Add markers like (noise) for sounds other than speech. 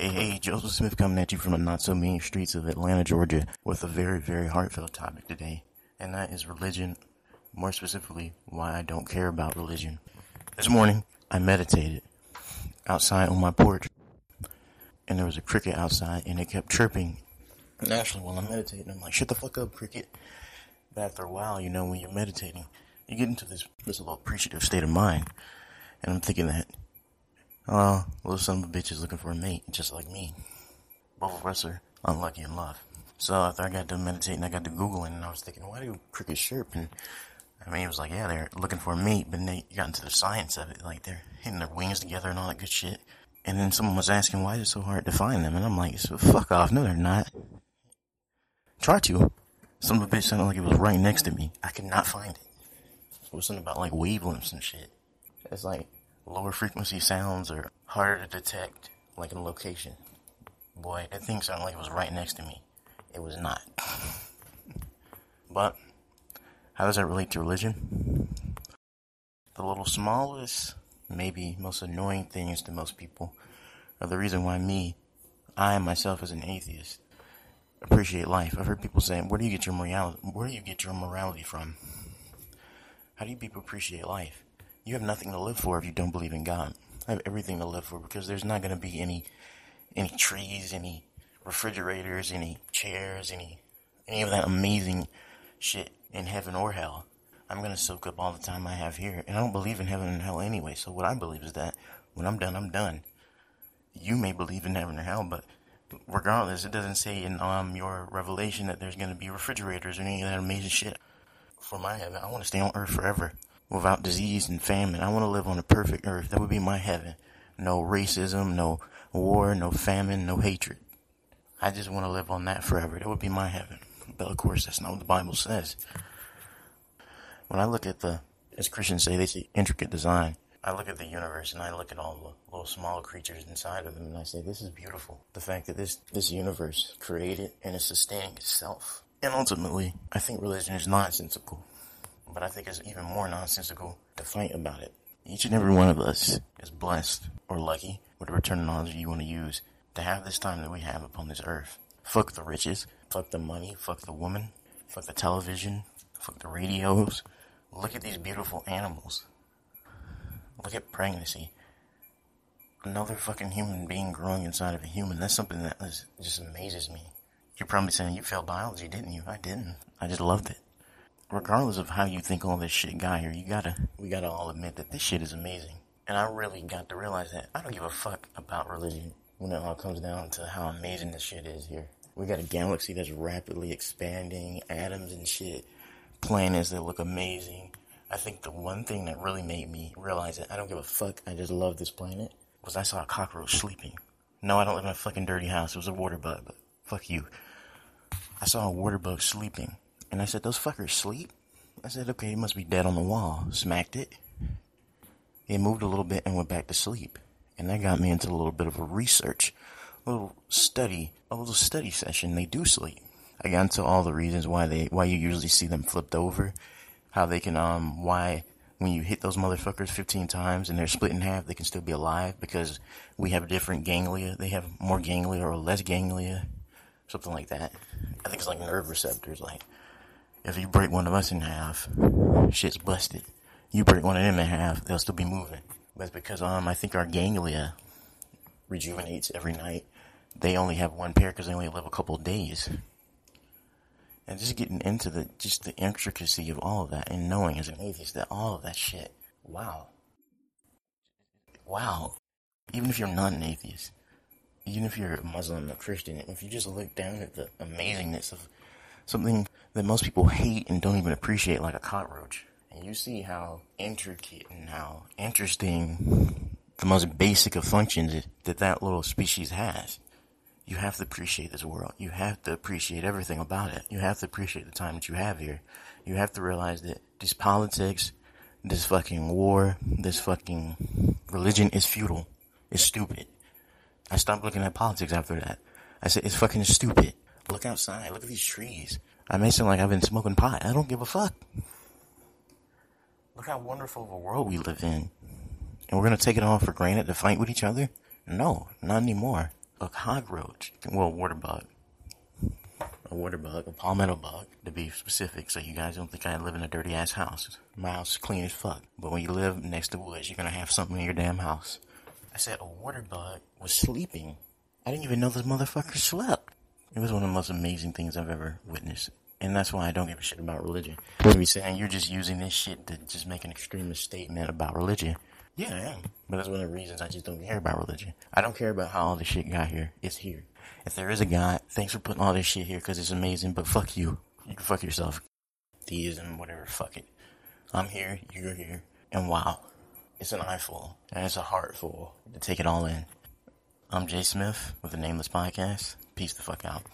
Hey, hey, Joseph Smith coming at you from the not so mean streets of Atlanta, Georgia, with a very, very heartfelt topic today, and that is religion. More specifically, why I don't care about religion. This morning, I meditated outside on my porch, and there was a cricket outside, and it kept chirping. Naturally, while I'm meditating, I'm like, shut the fuck up, cricket. But after a while, you know, when you're meditating, you get into this, this little appreciative state of mind. And I'm thinking that, oh, little son of a bitch is looking for a mate, just like me. Both of us are unlucky in love. So after I got done meditating, I got to Googling, and I was thinking, why do crickets chirp? And I mean, it was like, yeah, they're looking for a mate, but they got into the science of it, like they're hitting their wings together and all that good shit. And then someone was asking, why is it so hard to find them? And I'm like, so fuck off. No, they're not. Try to. Some of the bitch sounded like it was right next to me. I could not find it. It was something about like wavelengths and shit. It's like lower frequency sounds are harder to detect, like in location. Boy, that thing sounded like it was right next to me. It was not. (laughs) But how does that relate to religion? The little smallest, maybe most annoying things to most people are the reason why me, I myself as an atheist, appreciate life. I've heard people saying, where do you get your morality, where do you get your morality from? How do you people appreciate life? You have nothing to live for if you don't believe in God. I have everything to live for because there's not going to be any, any trees, any refrigerators, any chairs, any, any of that amazing shit in heaven or hell. I'm going to soak up all the time I have here. And I don't believe in heaven and hell anyway. So what I believe is that when I'm done, I'm done. You may believe in heaven or hell, but regardless, it doesn't say in um, your revelation that there's going to be refrigerators or any of that amazing shit. For my heaven, I want to stay on earth forever without disease and famine. I want to live on a perfect earth. That would be my heaven. No racism, no war, no famine, no hatred. I just want to live on that forever. That would be my heaven. But of course, that's not what the Bible says. When I look at the, as Christians say, they say intricate design. I look at the universe and I look at all the little small creatures inside of them and I say, this is beautiful. The fact that this, this universe created and is sustaining itself. And ultimately, I think religion is nonsensical. But I think it's even more nonsensical to fight about it. Each and every one of us is blessed or lucky, whatever terminology you want to use, to have this time that we have upon this earth. Fuck the riches, fuck the money, fuck the woman, fuck the television, fuck the radios. Look at these beautiful animals. Look at pregnancy. Another fucking human being growing inside of a human. That's something that is, just amazes me. You're probably saying you failed biology, didn't you? I didn't. I just loved it. Regardless of how you think all this shit got here, you gotta, we gotta all admit that this shit is amazing. And I really got to realize that I don't give a fuck about religion when it all comes down to how amazing this shit is here. We got a galaxy that's rapidly expanding, atoms and shit, planets that look amazing. I think the one thing that really made me realize that I don't give a fuck, I just love this planet, was I saw a cockroach sleeping. No, I don't live in a fucking dirty house. It was a water bug, but fuck you. I saw a water bug sleeping, and I said, those fuckers sleep? I said, okay, he must be dead on the wall. Smacked it. It moved a little bit and went back to sleep. And that got me into a little bit of a research, a little study, a little study session. They do sleep. I got into all the reasons why they, why you usually see them flipped over, how they can, um, why when you hit those motherfuckers 15 times and they're split in half, they can still be alive because we have different ganglia. They have more ganglia or less ganglia, something like that. I think it's like nerve receptors. Like, if you break one of us in half, shit's busted. You break one of them in half, they'll still be moving. But it's because, um, I think our ganglia rejuvenates every night. They only have one pair because they only live a couple days. And just getting into the, just the intricacy of all of that and knowing as an atheist that all of that shit, wow. Wow. Even if you're not an atheist, even if you're a Muslim, a Christian, if you just look down at the amazingness of something that most people hate and don't even appreciate, like a cockroach, and you see how intricate and how interesting the most basic of functions that that little species has. You have to appreciate this world. You have to appreciate everything about it. You have to appreciate the time that you have here. You have to realize that this politics, this fucking war, this fucking religion is futile. It's stupid. I stopped looking at politics after that. I said, it's fucking stupid. Look outside. Look at these trees. I may sound like I've been smoking pot. I don't give a fuck. Look how wonderful of a world we live in. And we're gonna take it all for granted to fight with each other? No, not anymore. a cockroach, well, water bug, a water bug, a palmetto bug, to be specific, so you guys don't think I live in a dirty ass house. My house is clean as fuck. But when you live next to woods, you're gonna have something in your damn house. I said a water bug was sleeping. I didn't even know this motherfucker slept. It was one of the most amazing things I've ever witnessed. And that's why I don't give a shit about religion. You'll be saying you're just using this shit to just make an extremist statement about religion. Yeah, I am. But that's one of the reasons I just don't care about religion. I don't care about how all this shit got here. It's here. If there is a God, thanks for putting all this shit here because it's amazing, but fuck you. You can fuck yourself. Theism, whatever, fuck it. I'm here, you're here, and wow. It's an eye eyeful, and it's a heart full to take it all in. I'm Jay Smith with the Nameless Podcast. Peace the fuck out.